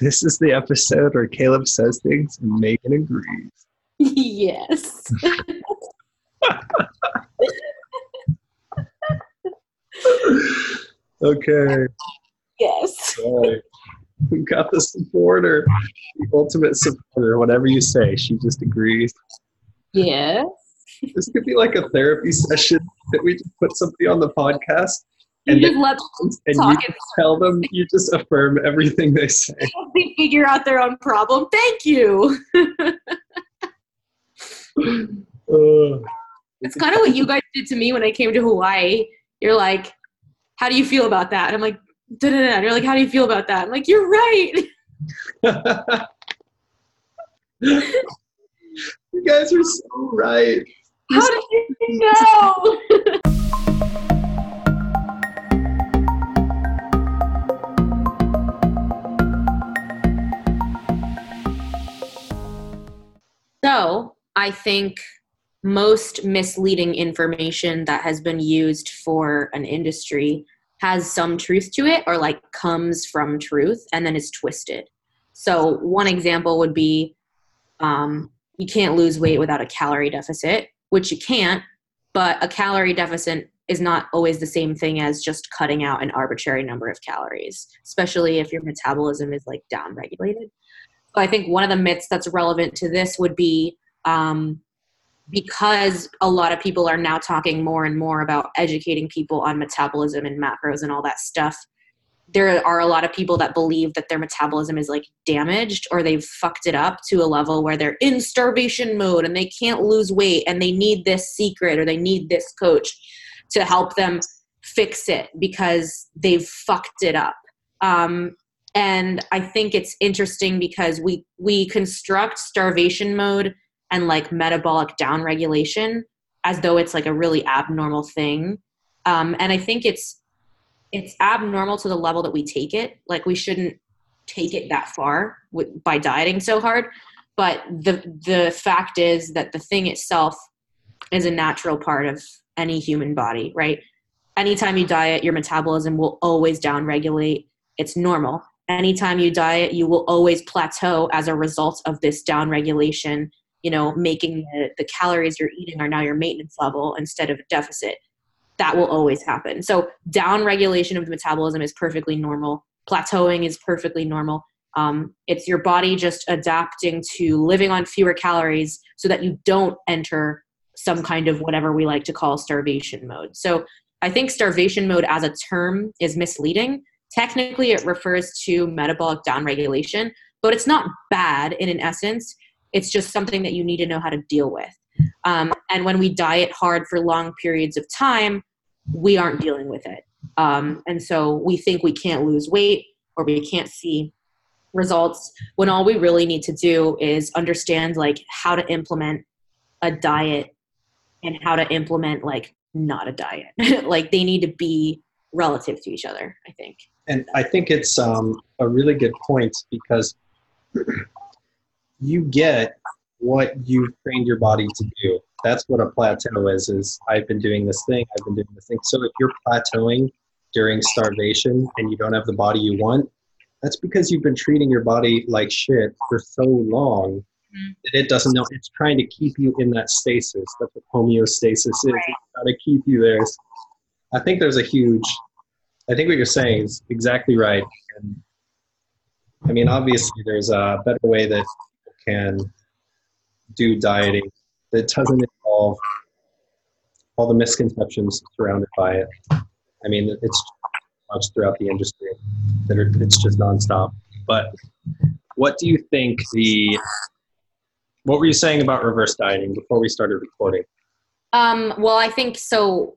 This is the episode where Caleb says things and Megan agrees. yes. Okay. yes. Right. We got the supporter, the ultimate supporter. Whatever you say, she just agrees. Yes. This could be like a therapy session that we just put somebody on the podcast You and, just then, let and you talk just tell them, you just affirm everything they say. they figure out their own problem. Thank you. Uh, It's kind of what you guys did to me when I came to Hawaii. You're like, how do you feel about that? And I'm like, da da da. You're like, how do you feel about that? I'm like, you're right. you guys are so right. How did you know? So I think most misleading information that has been used for an industry has some truth to it or like comes from truth and then is twisted. So one example would be um, you can't lose weight without a calorie deficit, which you can't, but a calorie deficit is not always the same thing as just cutting out an arbitrary number of calories, especially if your metabolism is like down regulated. I think one of the myths that's relevant to this would be um, because a lot of people are now talking more and more about educating people on metabolism and macros and all that stuff there are a lot of people that believe that their metabolism is like damaged or they've fucked it up to a level where they're in starvation mode and they can't lose weight and they need this secret or they need this coach to help them fix it because they've fucked it up. Um, and i think it's interesting because we we construct starvation mode and like metabolic downregulation as though it's like a really abnormal thing. Um, and i think it's it's abnormal to the level that we take it. Like we shouldn't take it that far with, by dieting so hard. But the the fact is that the thing itself is a natural part of any human body right? Anytime you diet your metabolism will always downregulate it's normal anytime you diet you will always plateau as a result of this downregulation you know making the, the calories you're eating are now your maintenance level instead of a deficit. That will always happen. So down regulation of the metabolism is perfectly normal. Plateauing is perfectly normal. Um, it's your body just adapting to living on fewer calories so that you don't enter some kind of whatever we like to call starvation mode. So i think starvation mode as a term is misleading technically it refers to metabolic downregulation but it's not bad in an essence it's just something that you need to know how to deal with. Um, and when we diet hard for long periods of time, we aren't dealing with it. Um, and so we think we can't lose weight or we can't see results when all we really need to do is understand like how to implement a diet and how to implement like not a diet. like they need to be relative to each other, I think. And I think it's um, a really good point because you get what you've trained your body to do. That's what a plateau is. Is I've been doing this thing. I've been doing this thing. So if you're plateauing during starvation and you don't have the body you want, that's because you've been treating your body like shit for so long Mhm. that it doesn't know. It's trying to keep you in that stasis. That's what homeostasis is. Right. It's trying to keep you there. I think there's a huge. I think what you're saying is exactly right. And I mean, obviously, there's a better way that people can do dieting that doesn't involve all the misconceptions surrounded by it. I mean, it's much throughout the industry that are, it's just nonstop. But what do you think the what were you saying about reverse dieting before we started recording? Um, well, I think so.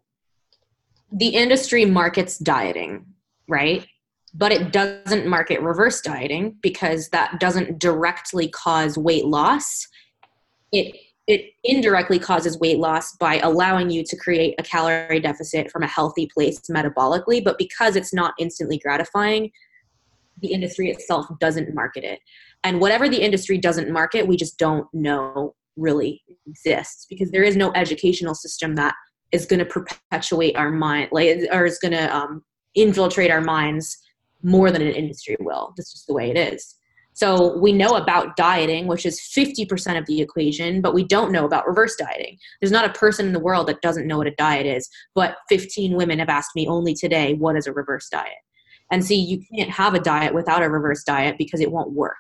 The industry markets dieting, right? But it doesn't market reverse dieting because that doesn't directly cause weight loss. It it indirectly causes weight loss by allowing you to create a calorie deficit from a healthy place metabolically. But because it's not instantly gratifying, the industry itself doesn't market it. And whatever the industry doesn't market, we just don't know really exists because there is no educational system that is going to perpetuate our mind like or is going to um, infiltrate our minds more than an industry will that's just the way it is So we know about dieting, which is 50% of the equation, but we don't know about reverse dieting. There's not a person in the world that doesn't know what a diet is, but 15 women have asked me only today, what is a reverse diet? And see, you can't have a diet without a reverse diet because it won't work.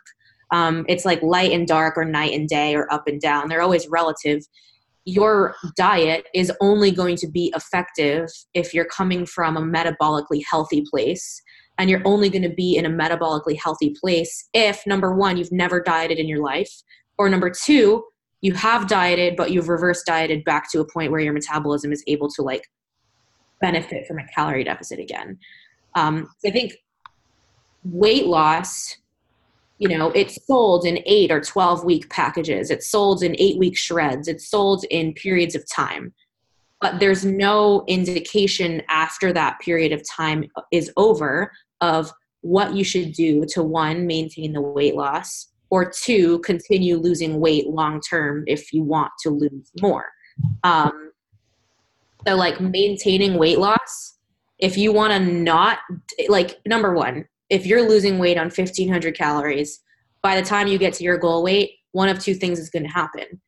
Um, it's like light and dark or night and day or up and down. They're always relative. Your diet is only going to be effective if you're coming from a metabolically healthy place. And you're only going to be in a metabolically healthy place if, number one, you've never dieted in your life, or number two, you have dieted, but you've reverse dieted back to a point where your metabolism is able to like benefit from a calorie deficit again. Um, so I think weight loss you know it's sold in eight or 12 week packages. It's sold in eight week shreds. It's sold in periods of time. But there's no indication after that period of time is over of what you should do to one maintain the weight loss or two continue losing weight long term if you want to lose more. Um, so like maintaining weight loss if you want to not like number one if you're losing weight on 1500 calories, by the time you get to your goal weight, one of two things is going to happen.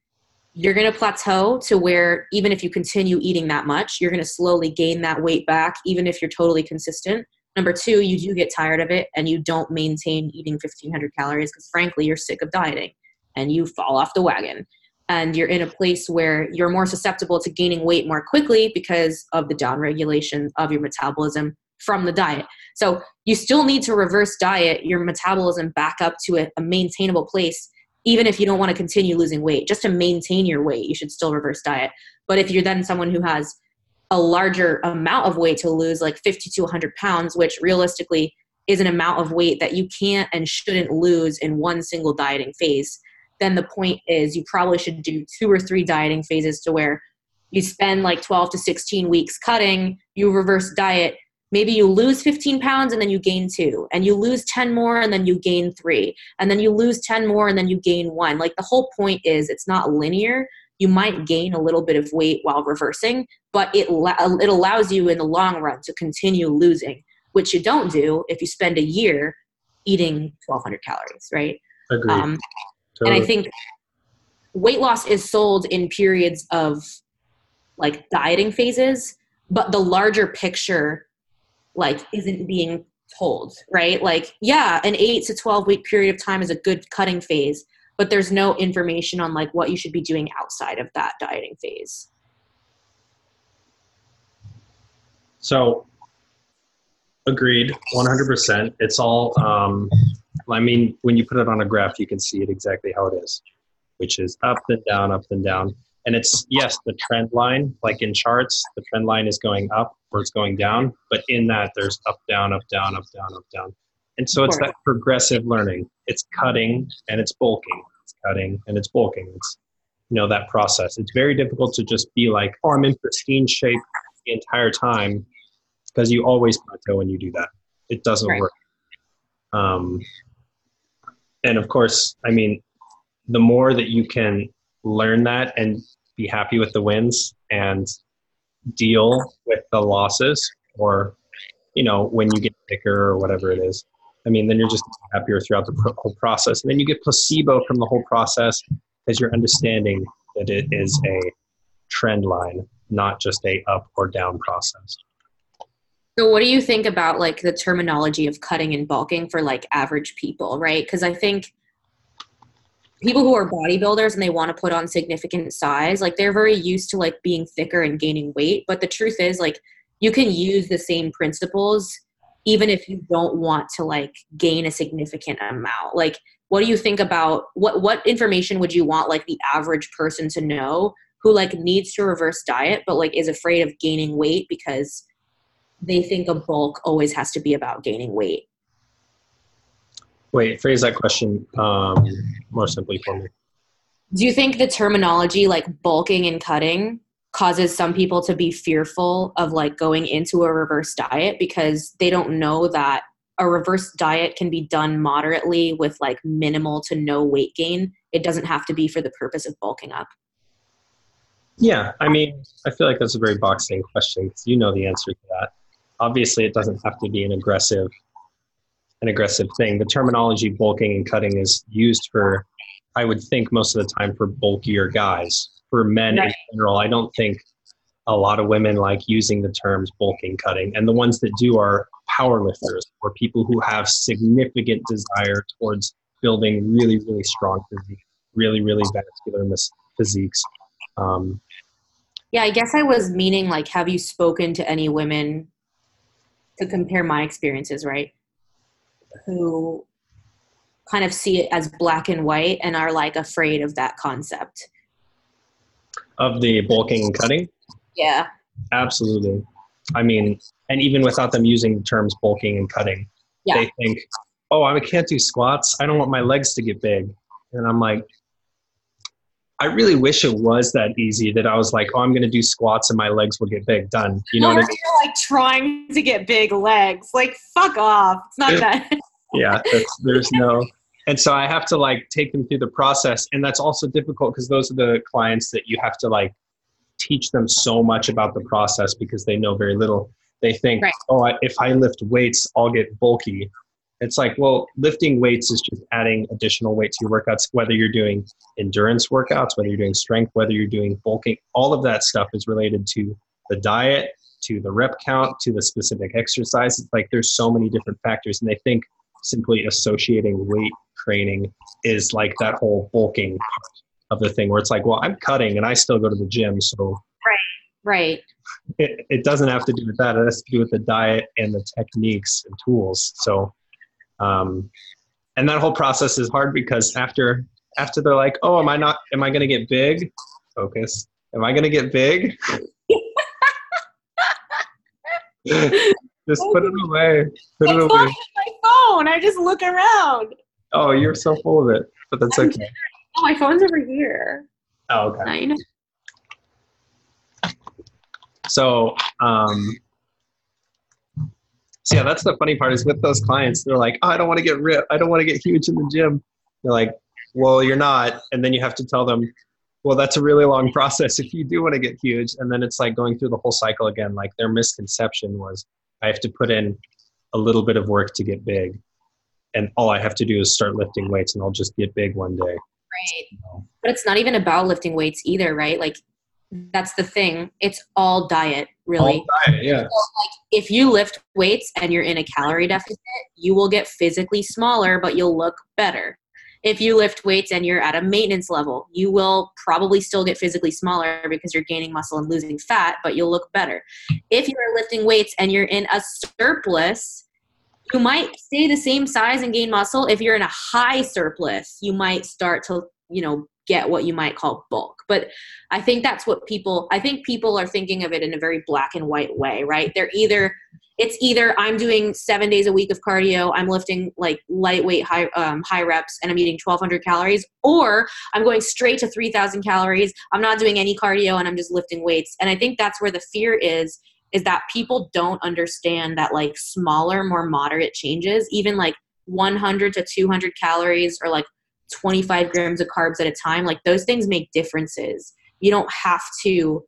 You're going to plateau to where even if you continue eating that much, you're going to slowly gain that weight back, even if you're totally consistent. Number two, you do get tired of it and you don't maintain eating 1500 calories because frankly, you're sick of dieting and you fall off the wagon. And you're in a place where you're more susceptible to gaining weight more quickly because of the downregulation of your metabolism from the diet. So you still need to reverse diet your metabolism back up to a, a, maintainable place, even if you don't want to continue losing weight. Just to maintain your weight, you should still reverse diet. But if you're then someone who has a larger amount of weight to lose, like 50 to 100 pounds, which realistically is an amount of weight that you can't and shouldn't lose in one single dieting phase, then the point is you probably should do two or three dieting phases to where you spend like 12 to 16 weeks cutting, you reverse diet, maybe you lose 15 pounds and then you gain two and you lose 10 more and then you gain three and then you lose 10 more and then you gain one like the whole point is it's not linear you might gain a little bit of weight while reversing but it it allows you in the long run to continue losing which you don't do if you spend a year eating 1200 calories right Agreed. Um, totally. and i think weight loss is sold in periods of like dieting phases but the larger picture like isn't being told, right? Like, yeah, an eight to 12 week period of time is a good cutting phase, but there's no information on like what you should be doing outside of that dieting phase. So, agreed, 100%. It's all, um, I mean, when you put it on a graph, you can see it exactly how it is, which is up and down, up and down. And it's, yes, the trend line, like in charts, the trend line is going up or it's going down. But in that, there's up, down, up, down, up, down, up, down. And so it's that progressive learning. It's cutting and it's bulking. It's cutting and it's bulking. It's, you know, that process. It's very difficult to just be like, oh, I'm in pristine shape the entire time because you always plateau when you do that. It doesn't right. work. Um, and of course, I mean, the more that you can learn that and be happy with the wins and deal with the losses or you know when you get thicker or whatever it is. I mean then you're just happier throughout the whole process. And then you get placebo from the whole process because you're understanding that it is a trend line not just a up or down process. So what do you think about like the terminology of cutting and bulking for like average people right? Because i think people who are bodybuilders and they want to put on significant size like they're very used to like being thicker and gaining weight but the truth is like you can use the same principles even if you don't want to like gain a significant amount. Like what do you think about what what information would you want like the average person to know who like needs to reverse diet but like is afraid of gaining weight because they think a bulk always has to be about gaining weight Wait, phrase that question um, more simply for me. Do you think the terminology like bulking and cutting causes some people to be fearful of like going into a reverse diet because they don't know that a reverse diet can be done moderately with like minimal to no weight gain? It doesn't have to be for the purpose of bulking up. Yeah, I mean, I feel like that's a very boxing question because you know the answer to that. Obviously, it doesn't have to be an aggressive an aggressive thing. The terminology bulking and cutting is used for, I would think, most of the time for bulkier guys. For men right. in general, I don't think a lot of women like using the terms bulking, cutting, and the ones that do are power lifters or people who have significant desire towards building really, really strong physique, really, really vascular physiques. Um, yeah, I guess I was meaning like, have you spoken to any women to compare my experiences, right? Who kind of see it as black and white and are like afraid of that concept of the bulking and cutting. Yeah, absolutely. I mean, and even without them using the terms bulking and cutting, yeah. they think, "Oh, I can't do squats. I don't want my legs to get big." And I'm like, I really wish it was that easy that I was like, oh, I'm going to do squats and my legs will get big. Done. You know what I mean? You're like trying to get big legs. Like, fuck off. It's not that. yeah, there's no. And so I have to like take them through the process. And that's also difficult because those are the clients that you have to like teach them so much about the process because they know very little. They think, right. oh, if I lift weights, I'll get bulky. It's like, well, lifting weights is just adding additional weight to your workouts, whether you're doing endurance workouts, whether you're doing strength, whether you're doing bulking, all of that stuff is related to the diet, to the rep count, to the specific exercise. It's like there's so many different factors, and they think simply associating weight training is like that whole bulking part of the thing where it's like, well, I'm cutting and I still go to the gym, so right, right. It, it doesn't have to do with that. It has to do with the diet and the techniques and tools. So um, and that whole process is hard because after after they're like, oh, am I not? Am I going to get big? Focus. Am I going to get big? just put it away. Put it away. Phone. I just look around. Oh, you're so full of it, but that's okay. Oh, my phone's over here. Oh, okay. Nine. So, um, so yeah, that's the funny part is with those clients, they're like, oh, I don't want to get ripped. I don't want to get huge in the gym. You're like, well, you're not. And then you have to tell them, well, that's a really long process if you do want to get huge. And then it's like going through the whole cycle again. Like their misconception was I have to put in a little bit of work to get big. And all I have to do is start lifting weights and I'll just get big one day. Right. But it's not even about lifting weights either, right? Like that's the thing. It's all diet, really. All diet, yeah. So, like, if you lift weights and you're in a calorie deficit, you will get physically smaller, but you'll look better. If you lift weights and you're at a maintenance level, you will probably still get physically smaller because you're gaining muscle and losing fat, but you'll look better. If you're lifting weights and you're in a surplus, you might stay the same size and gain muscle. If you're in a high surplus, you might start to, you know, get what you might call bulk. But I think that's what people I think people are thinking of it in a very black and white way, right? They're either it's either I'm doing seven days a week of cardio, I'm lifting like lightweight high um, high reps, and I'm eating 1,200 calories, or I'm going straight to 3,000 calories. I'm not doing any cardio, and I'm just lifting weights. And I think that's where the fear is is that people don't understand that like smaller, more moderate changes, even like 100 to 200 calories or like 25 grams of carbs at a time like those things make differences. You don't have to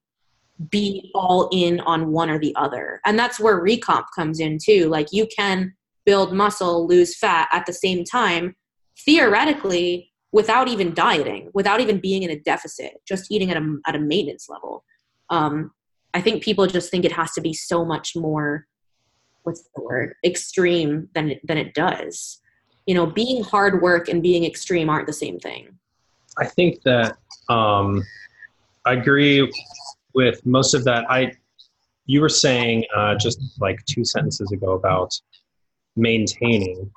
be all in on one or the other. And that's where recomp comes in too. Like you can build muscle lose fat at the same time theoretically without even dieting without even being in a deficit just eating at a, at a maintenance level. Um, i think people just think it has to be so much more what's the word extreme than it, than it does you know being hard work and being extreme aren't the same thing. I think that um, i agree with most of that. I you were saying uh, just like two sentences ago about maintaining.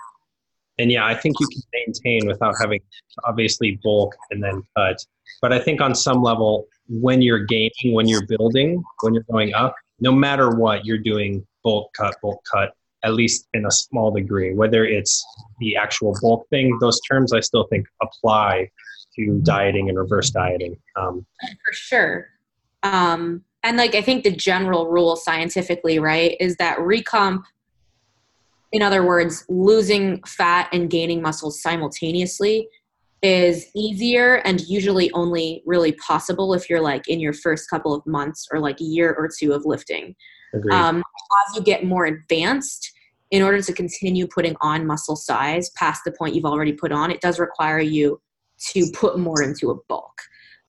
And yeah i think you can maintain without having obviously bulk and then cut. But i think on some level when you're gaining when you're building when you're going up no matter what you're doing bulk cut bulk cut at least in a small degree. Whether it's the actual bulk thing, those terms I still think apply to dieting and reverse dieting. Um, For sure. Um, and like I think the general rule scientifically, right, is that recomp, in other words, losing fat and gaining muscle simultaneously is easier and usually only really possible if you're like in your first couple of months or like a year or two of lifting. Um, as you get more advanced, in order to continue putting on muscle size past the point you've already put on, it does require you to put more into a bulk.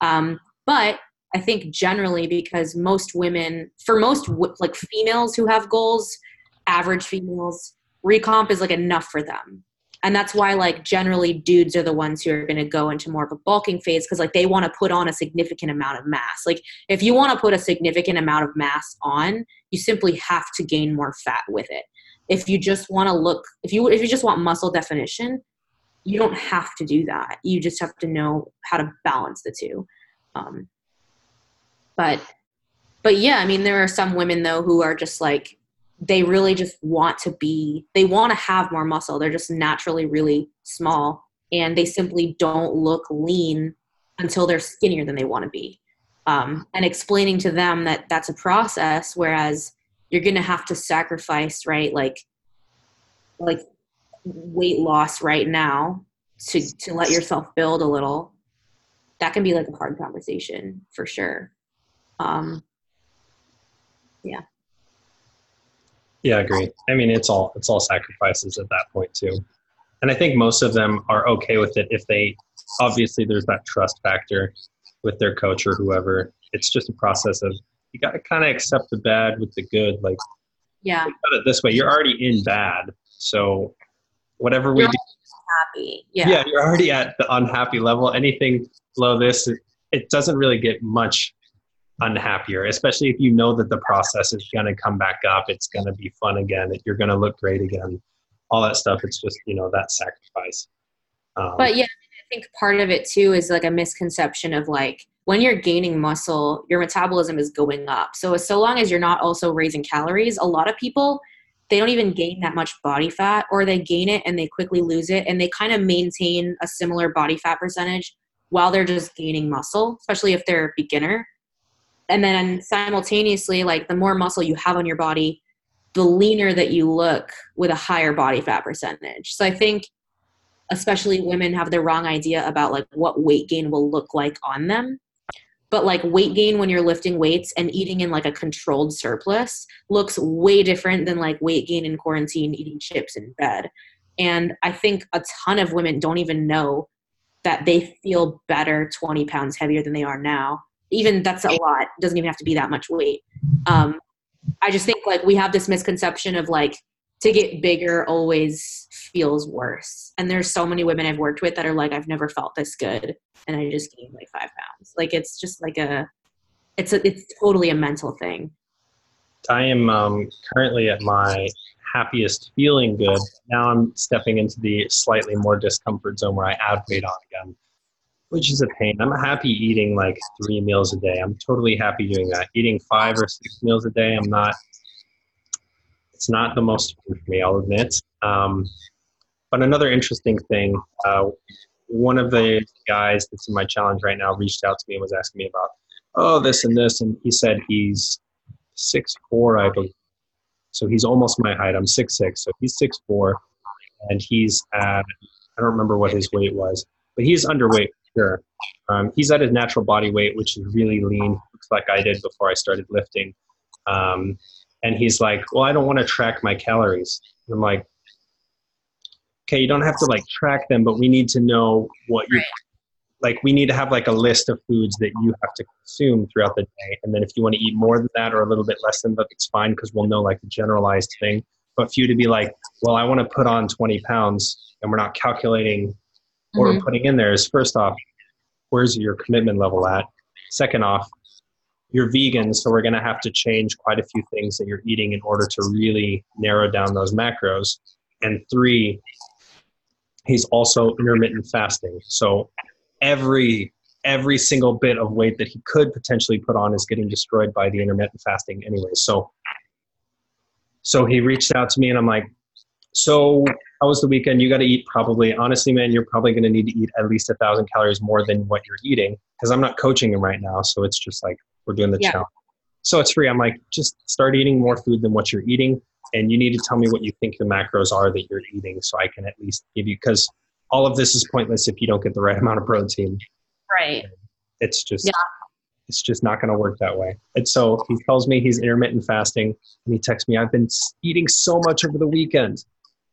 Um, but I think generally because most women, for most like females who have goals, average females, recomp is like enough for them. And that's why like generally dudes are the ones who are going to go into more of a bulking phase because like they want to put on a significant amount of mass. Like if you want to put a significant amount of mass on, you simply have to gain more fat with it. If you just want to look, if you if you just want muscle definition, you don't have to do that. You just have to know how to balance the two. Um, but but yeah, I mean, there are some women though who are just like they really just want to be they want to have more muscle. They're just naturally really small and they simply don't look lean until they're skinnier than they want to be. Um, and explaining to them that that's a process whereas you're gonna have to sacrifice right like like weight loss right now to to let yourself build a little that can be like a hard conversation for sure. Um yeah yeah, I agree. I mean, it's all it's all sacrifices at that point too, and I think most of them are okay with it if they obviously there's that trust factor with their coach or whoever. It's just a process of you got to kind of accept the bad with the good. Like, yeah, put it this way: you're already in bad, so whatever we you're do, happy. Yeah, yeah, you're already at the unhappy level. Anything below this, it, it doesn't really get much unhappier, especially if you know that the process is going to come back up. It's going to be fun again. That you're going to look great again. All that stuff. It's just, you know, that sacrifice. Um, but yeah, I think part of it too is like a misconception of like when you're gaining muscle, your metabolism is going up. So, so long as you're not also raising calories, a lot of people, they don't even gain that much body fat or they gain it and they quickly lose it and they kind of maintain a similar body fat percentage while they're just gaining muscle, especially if they're a beginner and then simultaneously like the more muscle you have on your body the leaner that you look with a higher body fat percentage. So i think especially women have the wrong idea about like what weight gain will look like on them. But like weight gain when you're lifting weights and eating in like a controlled surplus looks way different than like weight gain in quarantine eating chips in bed. And i think a ton of women don't even know that they feel better 20 pounds heavier than they are now even that's a lot doesn't even have to be that much weight. Um, i just think like we have this misconception of like to get bigger always feels worse. And there's so many women i've worked with that are like i've never felt this good and i just gained like five pounds. Like it's just like a it's a it's totally a mental thing. I am um, currently at my happiest feeling good. Now i'm stepping into the slightly more discomfort zone where i add weight on again which is a pain. I'm happy eating like three meals a day. I'm totally happy doing that. Eating five or six meals a day, I'm not. It's not the most for me, I'll admit. Um, but another interesting thing, uh, one of the guys that's in my challenge right now reached out to me and was asking me about, oh, this and this, and he said he's six four, I believe. So he's almost my height. I'm six six, so he's six four, and he's at I don't remember what his weight was, but he's underweight Sure. Um, he's at his natural body weight, which is really lean, looks like I did before I started lifting. Um, and he's like, well, I don't want to track my calories. And I'm like, okay, you don't have to like track them, but we need to know what you like. We need to have like a list of foods that you have to consume throughout the day. And then if you want to eat more than that or a little bit less than that, it's fine because we'll know like the generalized thing. But for you to be like, well, I want to put on 20 pounds and we're not calculating what mm-hmm. we're putting in there is first off, where's your commitment level at? Second off, you're vegan, so we're going to have to change quite a few things that you're eating in order to really narrow down those macros. And three, he's also intermittent fasting. So every every single bit of weight that he could potentially put on is getting destroyed by the intermittent fasting anyway. So so he reached out to me and I'm like, so how was the weekend? You got to eat probably, honestly, man, you're probably going to need to eat at least a thousand calories more than what you're eating because I'm not coaching him right now. So it's just like we're doing the yeah. challenge. So it's free. I'm like, just start eating more food than what you're eating. And you need to tell me what you think the macros are that you're eating so I can at least give you, because all of this is pointless if you don't get the right amount of protein. Right. It's just, yeah. it's just not going to work that way. And so he tells me he's intermittent fasting, and he texts me, I've been eating so much over the weekend.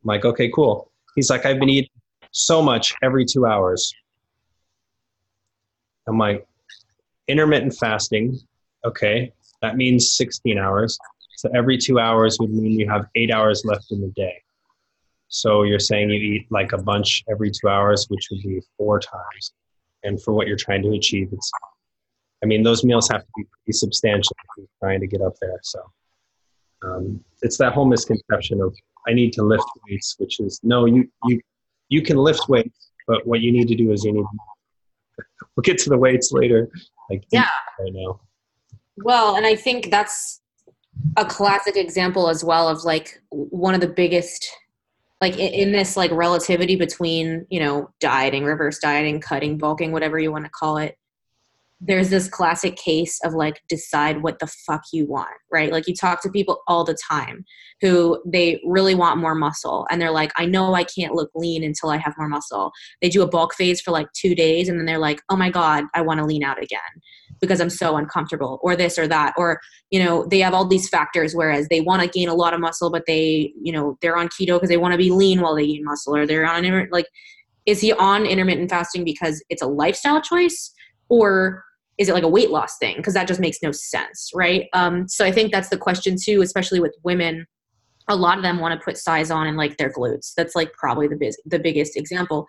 I'm like, okay, cool. He's like, I've been eating so much every two hours. I'm like, intermittent fasting, okay, that means 16 hours. So every two hours would mean you have eight hours left in the day. So you're saying you eat like a bunch every two hours, which would be four times. And for what you're trying to achieve, it's I mean, those meals have to be pretty substantial if you're trying to get up there. So um, it's that whole misconception of I need to lift weights, which is no, you you you can lift weights, but what you need to do is you need. we'll get to the weights later. Like yeah, right now. Well, and I think that's a classic example as well of like one of the biggest like in, this like relativity between you know dieting reverse dieting cutting bulking whatever you want to call it there's this classic case of like decide what the fuck you want, right? Like you talk to people all the time who they really want more muscle and they're like, I know I can't look lean until I have more muscle. They do a bulk phase for like two days and then they're like, oh my God, I want to lean out again because I'm so uncomfortable or this or that. Or, you know, they have all these factors whereas they want to gain a lot of muscle, but they, you know, they're on keto because they want to be lean while they gain muscle or they're on, like, is he on intermittent fasting because it's a lifestyle choice? Or is it like a weight loss thing? Because that just makes no sense right? Um, so i think that's the question too especially with women. A lot of them want to put size on in like their glutes. That's like probably the biz- the biggest example.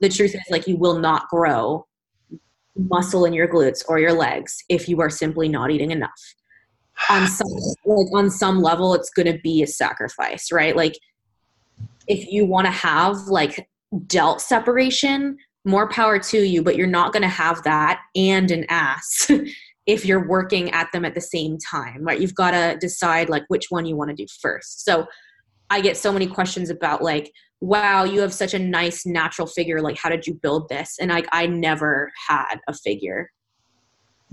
The truth is like you will not grow muscle in your glutes or your legs if you are simply not eating enough. On some like on some level it's going to be a sacrifice right? Like if you want to have like delt separation more power to you, but you're not going to have that and an ass if you're working at them at the same time, right? You've got to decide like which one you want to do first. So I get so many questions about like, wow, you have such a nice natural figure. Like, how did you build this? And like, I never had a figure,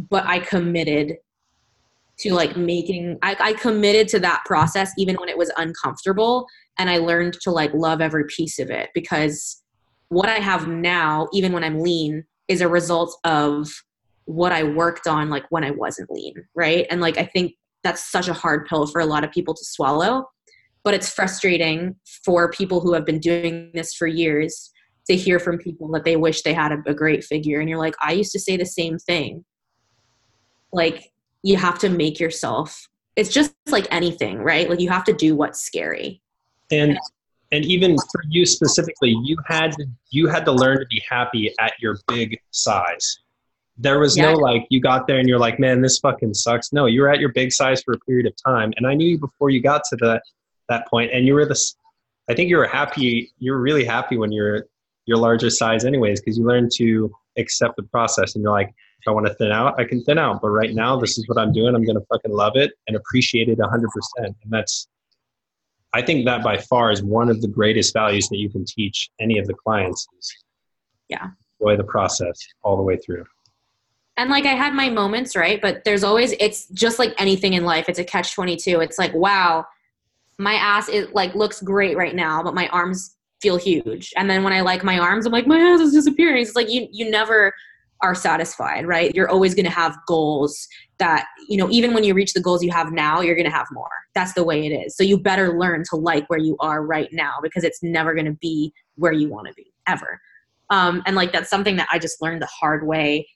but I committed to like making, I, I committed to that process even when it was uncomfortable. And I learned to like love every piece of it because what I have now, even when I'm lean, is a result of what I worked on like when I wasn't lean, right? And like I think that's such a hard pill for a lot of people to swallow, but it's frustrating for people who have been doing this for years to hear from people that they wish they had a, a great figure and you're like, I used to say the same thing. Like you have to make yourself it's just like anything, right? Like you have to do what's scary. And and even for you specifically you had to, you had to learn to be happy at your big size there was yeah. no like you got there and you're like man this fucking sucks no you were at your big size for a period of time and i knew you before you got to that that point and you were this i think you were happy you were really happy when you're your larger size anyways because you learned to accept the process and you're like if i want to thin out i can thin out but right now this is what i'm doing i'm gonna fucking love it and appreciate it 100% and that's I think that by far is one of the greatest values that you can teach any of the clients. Is yeah. Enjoy the process all the way through. And like I had my moments, right? But there's always it's just like anything in life. It's a catch twenty two. It's like wow, my ass it like looks great right now, but my arms feel huge. And then when I like my arms, I'm like my ass is disappearing. It's like you you never are satisfied, right? You're always going to have goals that, you know, even when you reach the goals you have now, you're going to have more. That's the way it is. So you better learn to like where you are right now because it's never going to be where you want to be ever. Um, and like that's something that I just learned the hard way.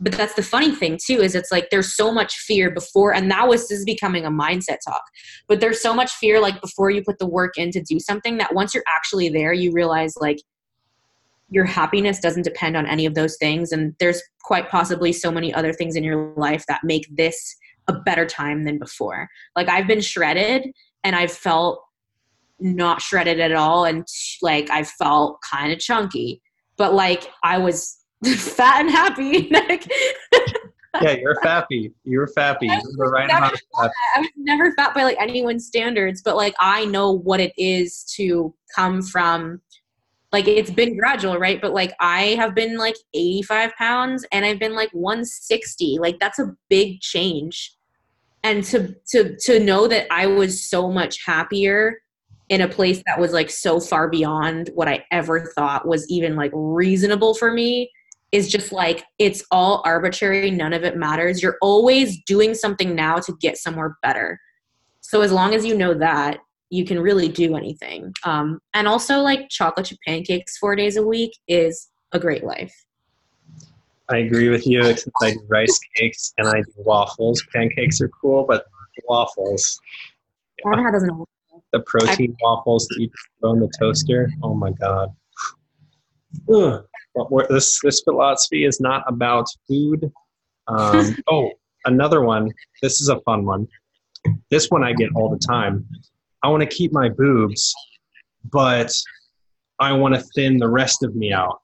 But that's the funny thing too is it's like there's so much fear before, and now this is becoming a mindset talk. But there's so much fear like before you put the work in to do something that once you're actually there, you realize like your happiness doesn't depend on any of those things. And there's quite possibly so many other things in your life that make this a better time than before. Like i've been shredded and i've felt not shredded at all. And like i felt kind of chunky but like i was fat and happy. Yeah you're fappy. You're fappy. You're right fat. i was never fat by like anyone's standards but like i know what it is to come from like it's been gradual right but like i have been like 85 pounds and i've been like 160 like that's a big change and to to to know that i was so much happier in a place that was like so far beyond what i ever thought was even like reasonable for me is just like it's all arbitrary, none of it matters. You're always doing something now to get somewhere better. So as long as you know that, you can really do anything. Um, and also, like chocolate chip pancakes four days a week is a great life. I agree with you, except I do rice cakes and I do waffles. Pancakes are cool, but waffles. Yeah. The protein I, waffles that you throw in the toaster. Oh my god. Ugh. But this this philosophy is not about food. Um, oh, another one. This is a fun one. This one I get all the time. I want to keep my boobs, but I want to thin the rest of me out.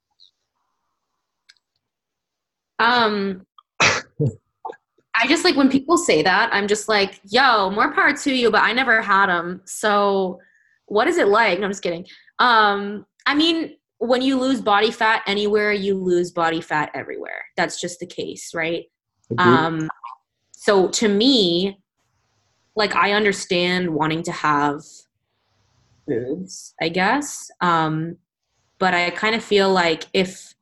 Um, I just like when people say that, I'm just like, yo, more power to you, but I never had them. So what is it like? No, I'm just kidding. Um, I mean, when you lose body fat anywhere, you lose body fat everywhere. That's just the case, right? Um, so to me, like I understand wanting to have boobs, I guess. Um, but I kind of feel like if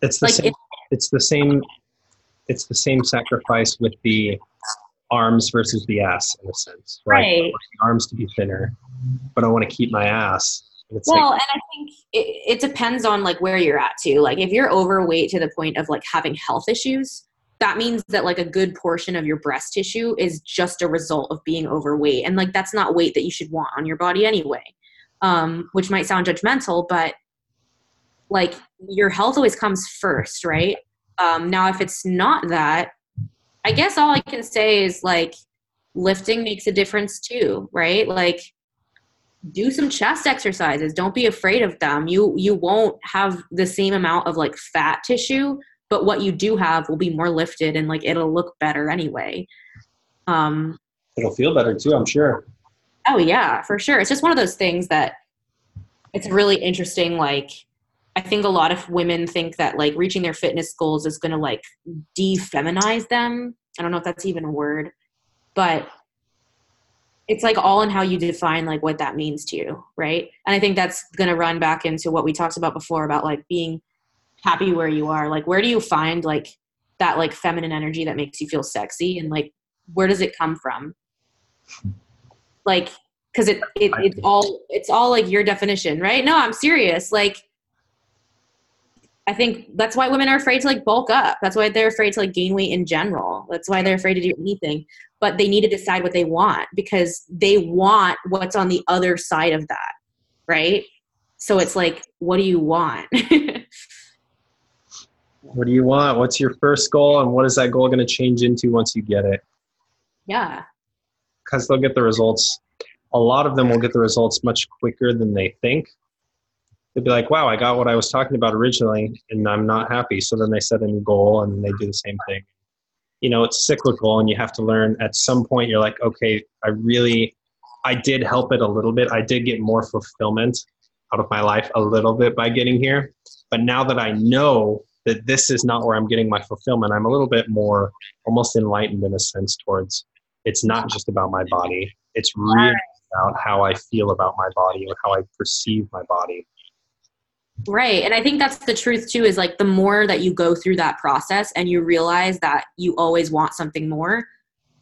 it's the like same, if, it's the same, it's the same sacrifice with the arms versus the ass in a sense, right? right. the arms to be thinner, but I want to keep my ass. well, like, and I think it, it depends on like where you're at too. Like if you're overweight to the point of like having health issues, that means that like a good portion of your breast tissue is just a result of being overweight. And like that's not weight that you should want on your body anyway um, which might sound judgmental but like your health always comes first right? Um, now if it's not that i guess all i can say is like lifting makes a difference too right? Like do some chest exercises. Don't be afraid of them. You you won't have the same amount of like fat tissue but what you do have will be more lifted and like it'll look better anyway. Um it'll feel better too i'm sure. Oh yeah for sure. It's just one of those things that it's really interesting like i think a lot of women think that like reaching their fitness goals is going to like defeminize them. I don't know if that's even a word but it's like all in how you define like what that means to you right? And i think that's going to run back into what we talked about before about like being happy where you are. Like where do you find like that like feminine energy that makes you feel sexy? And like where does it come from? Like because it, it it's all it's all like your definition right? No i'm serious. Like i think that's why women are afraid to like bulk up. That's why they're afraid to like gain weight in general. That's why they're afraid to do anything. But they need to decide what they want because they want what's on the other side of that right? So it's like what do you want What do you want? What's your first goal, and what is that goal going to change into once you get it? Yeah. Because they'll get the results. A lot of them will get the results much quicker than they think. They'll be like, wow, I got what I was talking about originally, and I'm not happy. So then they set a new goal and then they do the same thing. You know, it's cyclical, and you have to learn at some point, you're like, okay, I really, I did help it a little bit. I did get more fulfillment out of my life a little bit by getting here. But now that I know that this is not where I'm getting my fulfillment. I'm a little bit more almost enlightened in a sense towards it's not just about my body. It's really about how I feel about my body and how I perceive my body. Right. And I think that's the truth too is like the more that you go through that process and you realize that you always want something more,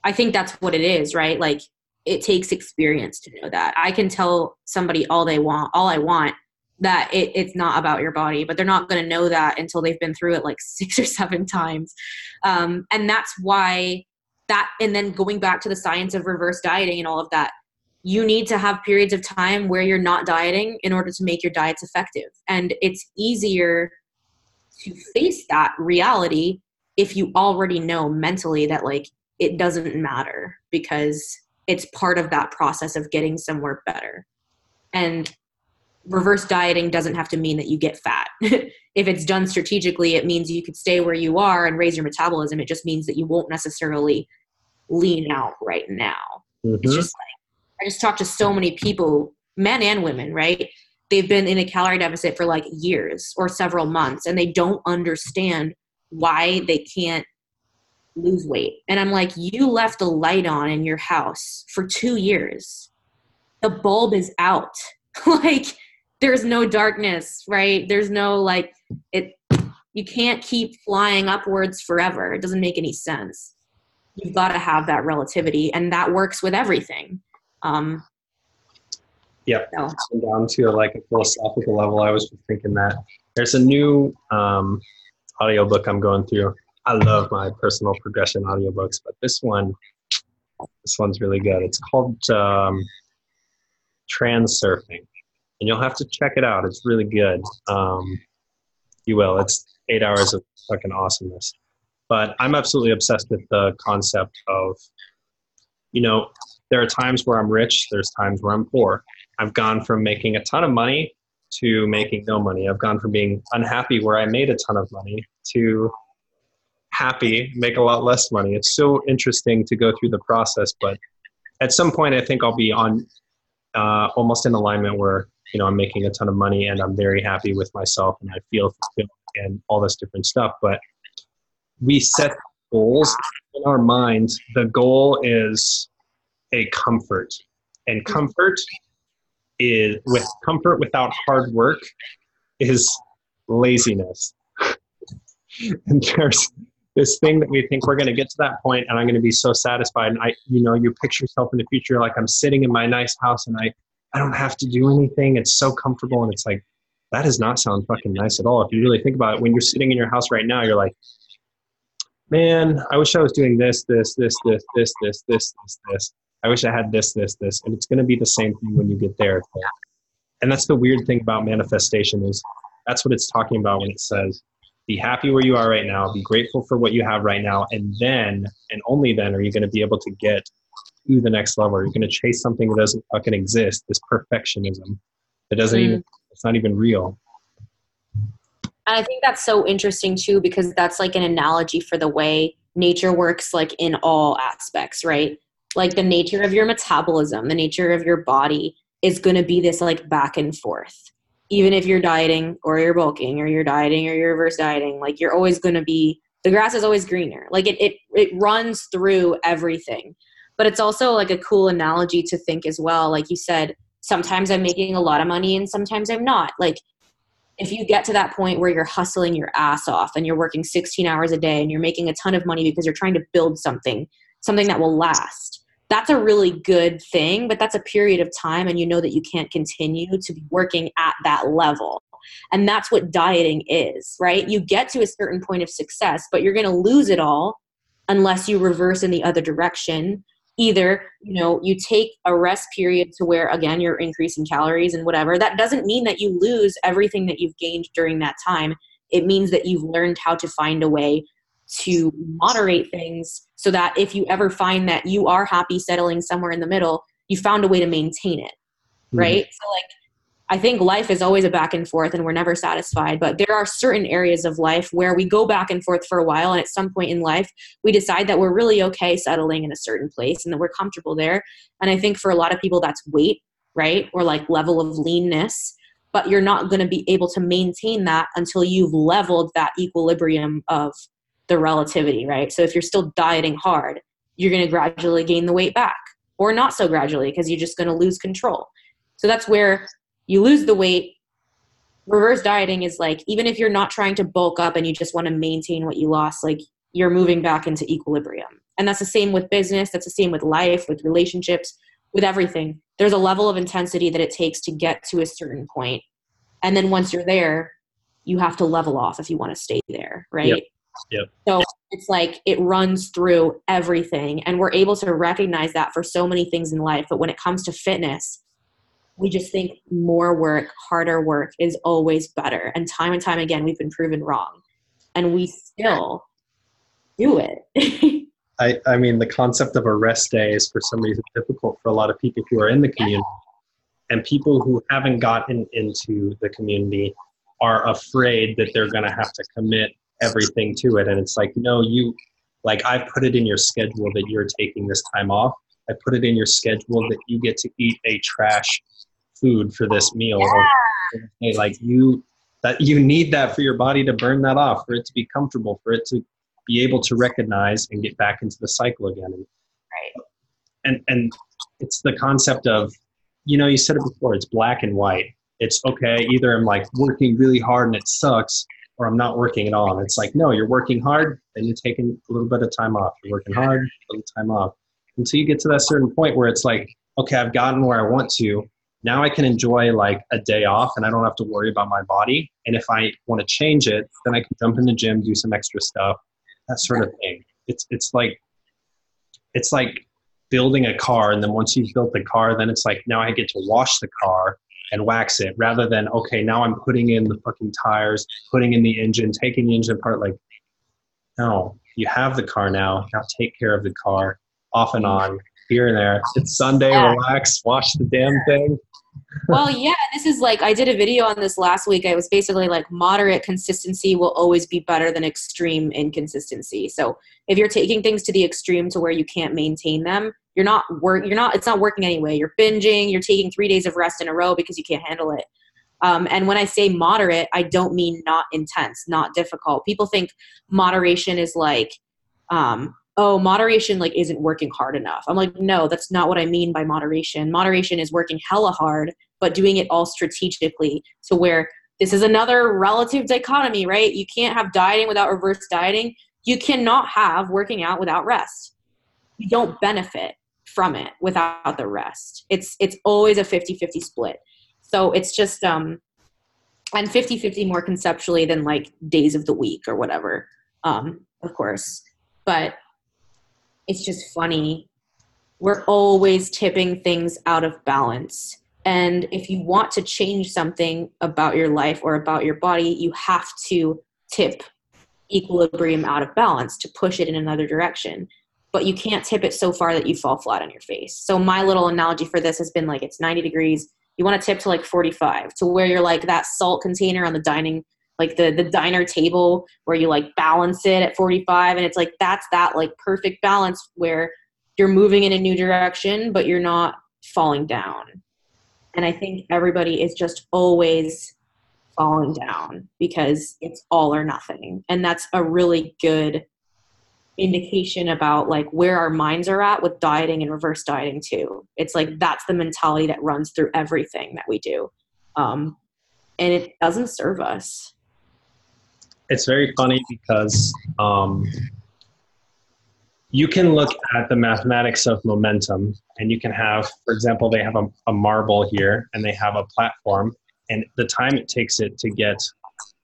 I think that's what it is, right? Like it takes experience to know that. I can tell somebody all they want, all I want, that it, it's not about your body but they're not going to know that until they've been through it like six or seven times. Um, and that's why that and then going back to the science of reverse dieting and all of that you need to have periods of time where you're not dieting in order to make your diets effective. And it's easier to face that reality if you already know mentally that like it doesn't matter because it's part of that process of getting somewhere better. And reverse dieting doesn't have to mean that you get fat. if it's done strategically, it means you could stay where you are and raise your metabolism. It just means that you won't necessarily lean out right now. Mm-hmm. It's just like I just talked to so many people, men and women, right? They've been in a calorie deficit for like years or several months and they don't understand why they can't lose weight. And I'm like, you left the light on in your house for 2 years. The bulb is out. like there's no darkness, right? There's no like it You can't keep flying upwards forever. It doesn't make any sense. You've got to have that relativity, and that works with everything. Um, Yep. So. Down to like a philosophical level, I was thinking that there's a new um, audiobook I'm going through. I love my personal progression audiobooks, but this one, this one's really good. It's called um, Transurfing, and you'll have to check it out. It's really good. Um, you will. It's eight hours of fucking awesomeness. But I'm absolutely obsessed with the concept of, you know, there are times where I'm rich, there's times where I'm poor. I've gone from making a ton of money to making no money. I've gone from being unhappy where I made a ton of money to happy, make a lot less money. It's so interesting to go through the process, but at some point, I think I'll be on uh, almost in alignment where you know I'm making a ton of money and I'm very happy with myself and I feel fulfilled and all this different stuff. But we set goals in our minds. The goal is a comfort, and comfort is with comfort without hard work is laziness. and there's this thing that we think we're going to get to that point and I'm going to be so satisfied. And I, you know, you picture yourself in the future like I'm sitting in my nice house and I, I don't have to do anything. It's so comfortable. And it's like, that does not sound fucking nice at all. If you really think about it, when you're sitting in your house right now, you're like, man, I wish I was doing this, this, this, this, this, this, this, this, this. I wish I had this, this, this. And it's going to be the same thing when you get there. And that's the weird thing about manifestation is that's what it's talking about when it says, be happy where you are right now, be grateful for what you have right now, and then, and only then, are you going to be able to get to the next level. You're going to chase something that doesn't fucking exist, this perfectionism that doesn't mm. even, it's not even real. And I think that's so interesting too, because that's like an analogy for the way nature works, like in all aspects, right? like the nature of your metabolism, the nature of your body is going to be this like back and forth. Even if you're dieting or you're bulking or you're dieting or you're reverse dieting, like you're always going to be the grass is always greener. Like it it it runs through everything. But it's also like a cool analogy to think as well. Like you said, sometimes I'm making a lot of money and sometimes I'm not. Like if you get to that point where you're hustling your ass off and you're working 16 hours a day and you're making a ton of money because you're trying to build something, something that will last that's a really good thing, but that's a period of time and you know that you can't continue to be working at that level. And that's what dieting is, right? You get to a certain point of success, but you're going to lose it all unless you reverse in the other direction. Either, you know, you take a rest period to where again you're increasing calories and whatever. That doesn't mean that you lose everything that you've gained during that time. It means that you've learned how to find a way to moderate things so that if you ever find that you are happy settling somewhere in the middle, you found a way to maintain it. Mm-hmm. Right. So, like, I think life is always a back and forth and we're never satisfied, but there are certain areas of life where we go back and forth for a while. And at some point in life, we decide that we're really okay settling in a certain place and that we're comfortable there. And I think for a lot of people, that's weight, right? Or like level of leanness. But you're not going to be able to maintain that until you've leveled that equilibrium of the relativity, right? So if you're still dieting hard, you're going to gradually gain the weight back or not so gradually because you're just going to lose control. So that's where you lose the weight. Reverse dieting is like, even if you're not trying to bulk up and you just want to maintain what you lost, like you're moving back into equilibrium. And that's the same with business, that's the same with life, with relationships, with everything. There's a level of intensity that it takes to get to a certain point. And then once you're there, you have to level off if you want to stay there, right? Yep. Yep. So it's like it runs through everything. And we're able to recognize that for so many things in life. But when it comes to fitness, we just think more work, harder work is always better. And time and time again, we've been proven wrong. And we still do it. I, I mean, the concept of a rest day is for some reason difficult for a lot of people who are in the community. Yeah. And people who haven't gotten into the community are afraid that they're going to have to commit everything to it and it's like no you like i put it in your schedule that you're taking this time off i put it in your schedule that you get to eat a trash food for this oh, meal yeah. like you that you need that for your body to burn that off for it to be comfortable for it to be able to recognize and get back into the cycle again right and and it's the concept of you know you said it before it's black and white it's okay either i'm like working really hard and it sucks or I'm not working at all. And it's like, no, you're working hard, then you're taking a little bit of time off. You're working hard, a little time off. Until you get to that certain point where it's like, okay, I've gotten where I want to. Now I can enjoy like a day off and I don't have to worry about my body. And if I want to change it, then I can jump in the gym, do some extra stuff, that sort of thing. It's it's like it's like building a car and then once you've built the car, then it's like now I get to wash the car and wax it rather than okay, now I'm putting in the fucking tires, putting in the engine, taking the engine apart like no, you have the car now. Now take care of the car off and on, here and there. It's Sunday, yeah. relax, wash the damn thing. Well, yeah, this is like I did a video on this last week. I was basically like moderate consistency will always be better than extreme inconsistency. So if you're taking things to the extreme to where you can't maintain them, you're not work. You're not. It's not working anyway. You're binging. You're taking three days of rest in a row because you can't handle it. Um, and when I say moderate, I don't mean not intense, not difficult. People think moderation is like um, oh moderation like isn't working hard enough. I'm like no that's not what i mean by moderation. Moderation is working hella hard but doing it all strategically to where this is another relative dichotomy right? You can't have dieting without reverse dieting. You cannot have working out without rest. You don't benefit from it without the rest. It's it's always a 50-50 split. So it's just um and 50-50 more conceptually than like days of the week or whatever um of course. But it's just funny. We're always tipping things out of balance. And if you want to change something about your life or about your body, you have to tip equilibrium out of balance to push it in another direction. But you can't tip it so far that you fall flat on your face. So, my little analogy for this has been like it's 90 degrees. You want to tip to like 45 to where you're like that salt container on the dining like the the diner table where you like balance it at 45 and it's like that's that like perfect balance where you're moving in a new direction but you're not falling down. And i think everybody is just always falling down because it's all or nothing. And that's a really good indication about like where our minds are at with dieting and reverse dieting too. It's like that's the mentality that runs through everything that we do. Um, and it doesn't serve us it's very funny because um, you can look at the mathematics of momentum and you can have for example they have a, a, marble here and they have a platform and the time it takes it to get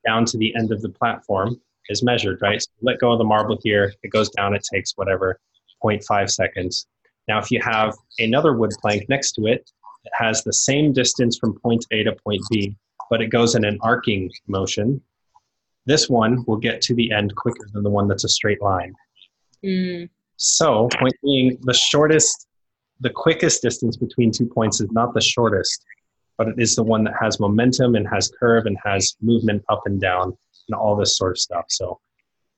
down to the end of the platform is measured right? So let go of the marble here it goes down it takes whatever 0.5 seconds. Now if you have another wood plank next to it it has the same distance from point a to point b but it goes in an arcing motion this one will get to the end quicker than the one that's a straight line. Mm. So, point being, the shortest, the quickest distance between two points is not the shortest, but it is the one that has momentum and has curve and has movement up and down and all this sort of stuff. So,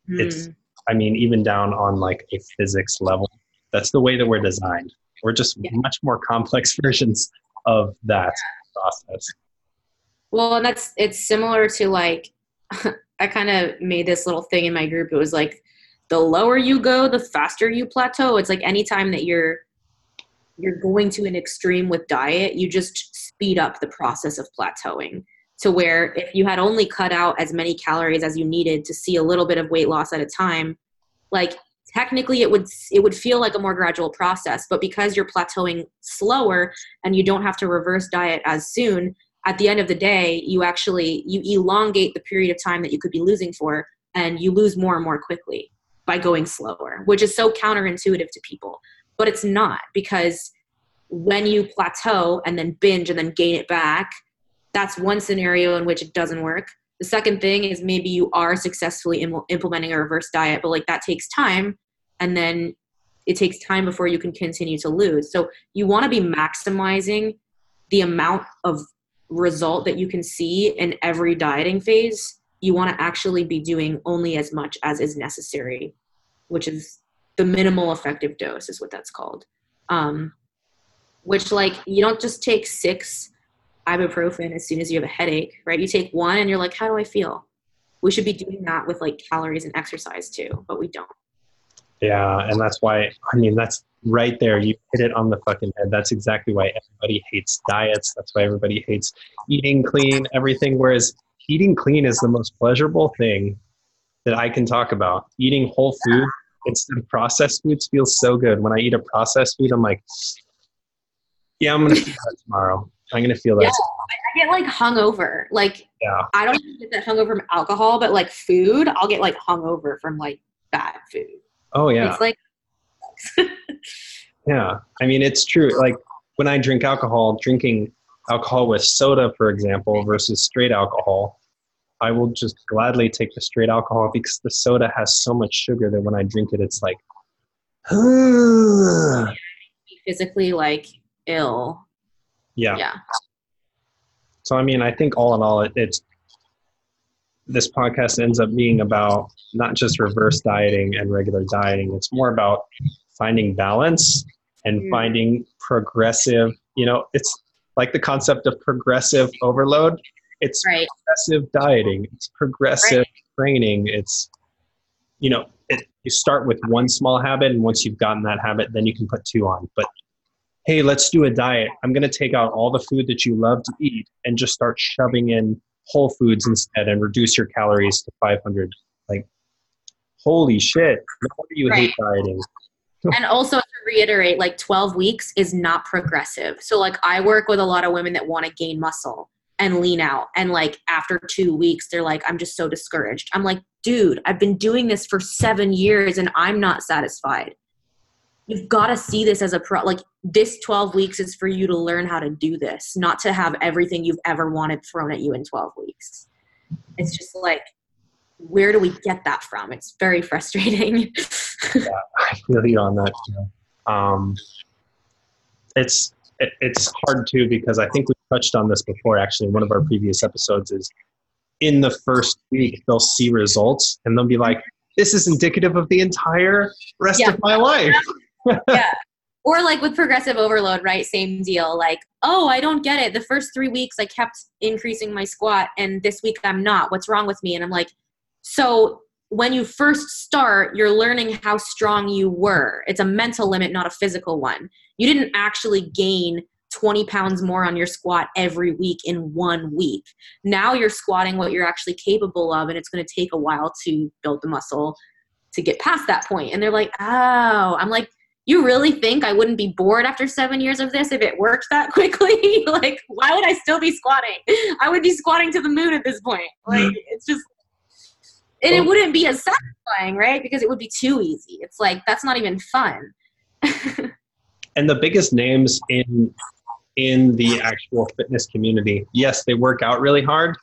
mm. it's, I mean, even down on like a physics level, that's the way that we're designed. We're just yeah. much more complex versions of that process. Well, and that's it's similar to like I kind of made this little thing in my group. It was like the lower you go, the faster you plateau. It's like anytime that you're you're going to an extreme with diet, you just speed up the process of plateauing to where if you had only cut out as many calories as you needed to see a little bit of weight loss at a time, like technically it would it would feel like a more gradual process, but because you're plateauing slower and you don't have to reverse diet as soon, at the end of the day you actually you elongate the period of time that you could be losing for and you lose more and more quickly by going slower which is so counterintuitive to people. But it's not because when you plateau and then binge and then gain it back that's one scenario in which it doesn't work. The second thing is maybe you are successfully Im- implementing a reverse diet but like that takes time and then it takes time before you can continue to lose. So you want to be maximizing the amount of result that you can see in every dieting phase, you want to actually be doing only as much as is necessary, which is the minimal effective dose, is what that's called. Um, which, like, you don't just take six ibuprofen as soon as you have a headache, right? You take one and you're like, how do I feel? We should be doing that with like calories and exercise too, but we don't. Yeah, and that's why I mean that's right there. You hit it on the fucking head. That's exactly why everybody hates diets. That's why everybody hates eating clean, everything. Whereas eating clean is the most pleasurable thing that I can talk about. Eating whole food instead of processed foods feels so good. When I eat a processed food, I'm like, yeah, I'm gonna feel that tomorrow. I'm gonna feel that. Yeah, I get like hungover. Like Yeah. I don't get that hungover from alcohol, but like food, I'll get like hungover from like bad food. Oh yeah. It's like Yeah, I mean it's true. Like when I drink alcohol, drinking alcohol with soda, for example, versus straight alcohol, I will just gladly take the straight alcohol because the soda has so much sugar that when I drink it, it's like, physically like ill. yeah. Yeah. So I mean, I think all in all, it, it's this podcast ends up being about not just reverse dieting and regular dieting. It's more about finding balance and Mm. finding progressive. You know, it's like the concept of progressive overload. It's Right. progressive dieting. It's progressive training. It's you know, it, you start with one small habit, and once you've gotten that habit, then you can put two on. But hey, let's do a diet. I'm going to take out all the food that you love to eat and just start shoving in whole foods instead and reduce your calories to 500. Like, holy shit! No wonder you hate dieting. and also to reiterate, like 12 weeks is not progressive. So like I work with a lot of women that want to gain muscle and lean out. And like after two weeks, they're like, I'm just so discouraged. I'm like, dude, I've been doing this for seven years and I'm not satisfied. You've got to see this as a pro. Like this 12 weeks is for you to learn how to do this, not to have everything you've ever wanted thrown at you in 12 weeks. It's just like, where do we get that from? It's very frustrating. Yeah, I feel you on that. Too. Um, it's it, it's hard too because I think we touched on this before. Actually, in one of our previous episodes is in the first week they'll see results and they'll be like, "This is indicative of the entire rest Yeah. of my life." yeah. Or like with progressive overload, right? Same deal. Like, oh, I don't get it. The first three weeks I kept increasing my squat, and this week I'm not. What's wrong with me? And I'm like, so when you first start, you're learning how strong you were. It's a mental limit, not a physical one. You didn't actually gain 20 pounds more on your squat every week in one week. Now you're squatting what you're actually capable of, and it's going to take a while to build the muscle to get past that point. And they're like, oh, I'm like, you really think I wouldn't be bored after seven years of this if it worked that quickly? like, why would I still be squatting? I would be squatting to the moon at this point. Mm-hmm. Like, it's just, and it wouldn't be as satisfying, right? Because it would be too easy. It's like, that's not even fun. and the biggest names in in the actual fitness community yes they work out really hard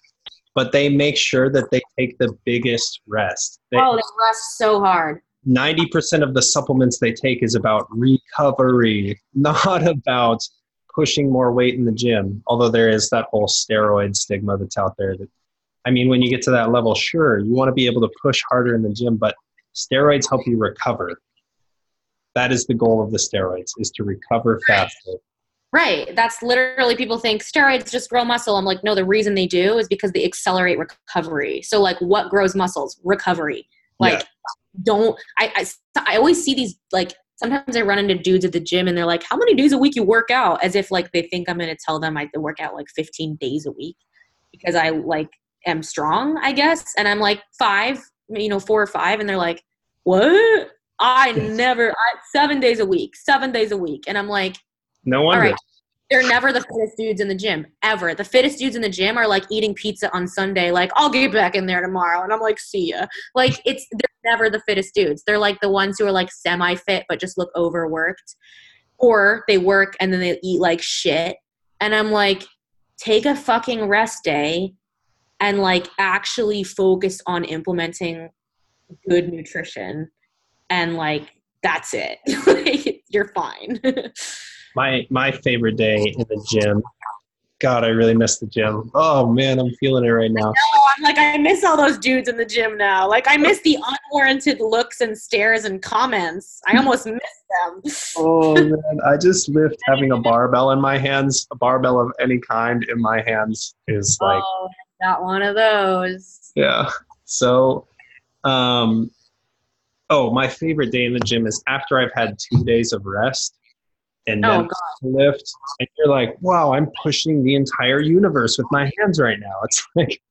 but they make sure that they take the biggest rest they, oh, they rest so hard. 90% of the supplements they take is about recovery not about pushing more weight in the gym although there is that whole steroid stigma that's out there that i mean when you get to that level sure you want to be able to push harder in the gym but steroids help you recover that is the goal of the steroids is to recover faster Right. That's literally people think steroids just grow muscle. I'm like, no, the reason they do is because they accelerate recovery. So, like, what grows muscles? Recovery. Like, Yeah. Don't, I, I, I always see these, like, sometimes I run into dudes at the gym and they're like, how many days a week you work out? As if, like, they think I'm going to tell them I work out like 15 days a week because I, like, am strong, I guess. And I'm like, five, you know, four or five. And they're like, what? I never, I, seven days a week, seven days a week. And I'm like, no wonder right. They're never the fittest dudes in the gym, ever. The fittest dudes in the gym are like eating pizza on Sunday, like, I'll get back in there tomorrow. And I'm like, see ya. Like, it's, they're never the fittest dudes. They're like the ones who are like semi fit, but just look overworked. Or they work and then they eat like shit. And I'm like, take a fucking rest day and like actually focus on implementing good nutrition. And like, that's it. like, you're fine. my my favorite day in the gym. God, I really miss the gym. Oh man, I'm feeling it right now. No, I'm like, I miss all those dudes in the gym now. Like, I miss the unwarranted looks and stares and comments. I almost miss them. Oh man, I just lift having a barbell in my hands. A barbell of any kind in my hands is like oh, not one of those. yeah. So, um, oh, my favorite day in the gym is after I've had two days of rest and Oh, then lift, and you're like, wow, I'm pushing the entire universe with my hands right now. It's like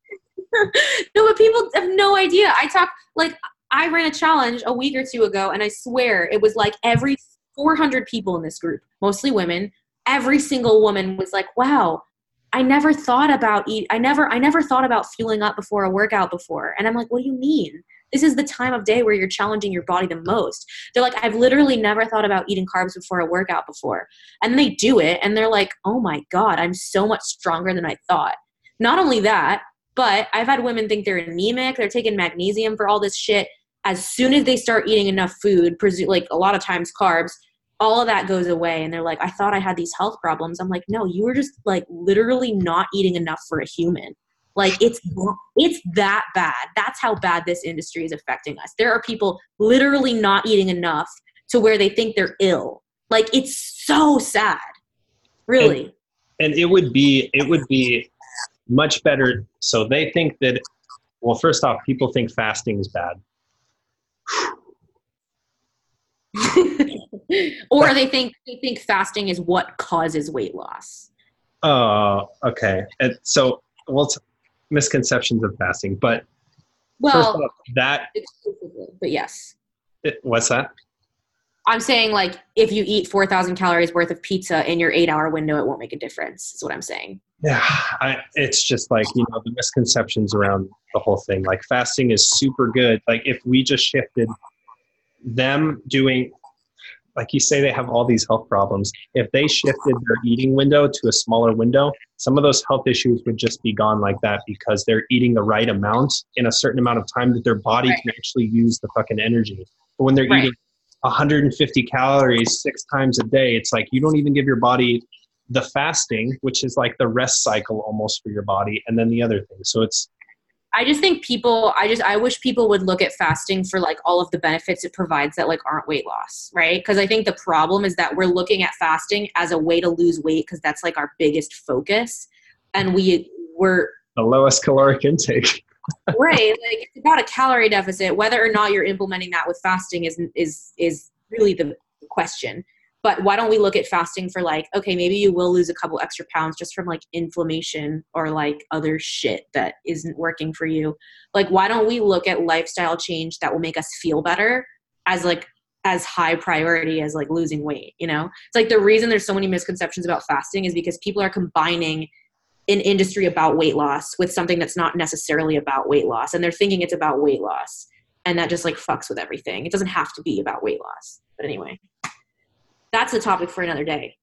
no, but people have no idea. I talk like I ran a challenge a week or two ago, and I swear it was like every 400 people in this group, mostly women. Every single woman was like, "Wow, I never thought about eat. I never, I never thought about fueling up before a workout before." And I'm like, "What do you mean? This is the time of day where you're challenging your body the most." They're like, "I've literally never thought about eating carbs before a workout before," and they do it, and they're like, "Oh my god, I'm so much stronger than I thought." Not only that, but I've had women think they're anemic, they're taking magnesium for all this shit. As soon as they start eating enough food, like a lot of times carbs, all of that goes away and they're like, I thought I had these health problems. I'm like, no, you were just like literally not eating enough for a human. Like it's it's that bad. That's how bad this industry is affecting us. There are people literally not eating enough to where they think they're ill. Like it's so sad. Really. And, and it would be it would be much better. So they think that, well, first off, people think fasting is bad. or they think they think fasting is what causes weight loss. Oh, okay. And so, well, misconceptions of fasting, but well, off, that but yes. It, what's that? I'm saying like if you eat 4,000 calories worth of pizza in your eight hour window, it won't make a difference. Is what I'm saying. Yeah, I, it's just like you know the misconceptions around the whole thing. Like fasting is super good. Like if we just shifted them doing, like you say, they have all these health problems. If they shifted their eating window to a smaller window, some of those health issues would just be gone like that because they're eating the right amount in a certain amount of time that their body right. can actually use the fucking energy. But when they're right. eating 150 calories six times a day, it's like you don't even give your body the fasting, which is like the rest cycle almost for your body, and then the other thing. So it's I just think people I just I wish people would look at fasting for like all of the benefits it provides that like aren't weight loss, right? Because I think the problem is that we're looking at fasting as a way to lose weight because that's like our biggest focus. And we we're the lowest caloric intake. right. Like it's about a calorie deficit. Whether or not you're implementing that with fasting is is is really the question. But why don't we look at fasting for like, okay, maybe you will lose a couple extra pounds just from like inflammation or like other shit that isn't working for you. Like, why don't we look at lifestyle change that will make us feel better as like as high priority as like losing weight, you know? It's like the reason there's so many misconceptions about fasting is because people are combining an industry about weight loss with something that's not necessarily about weight loss and they're thinking it's about weight loss and that just like fucks with everything. It doesn't have to be about weight loss. But anyway that's a topic for another day.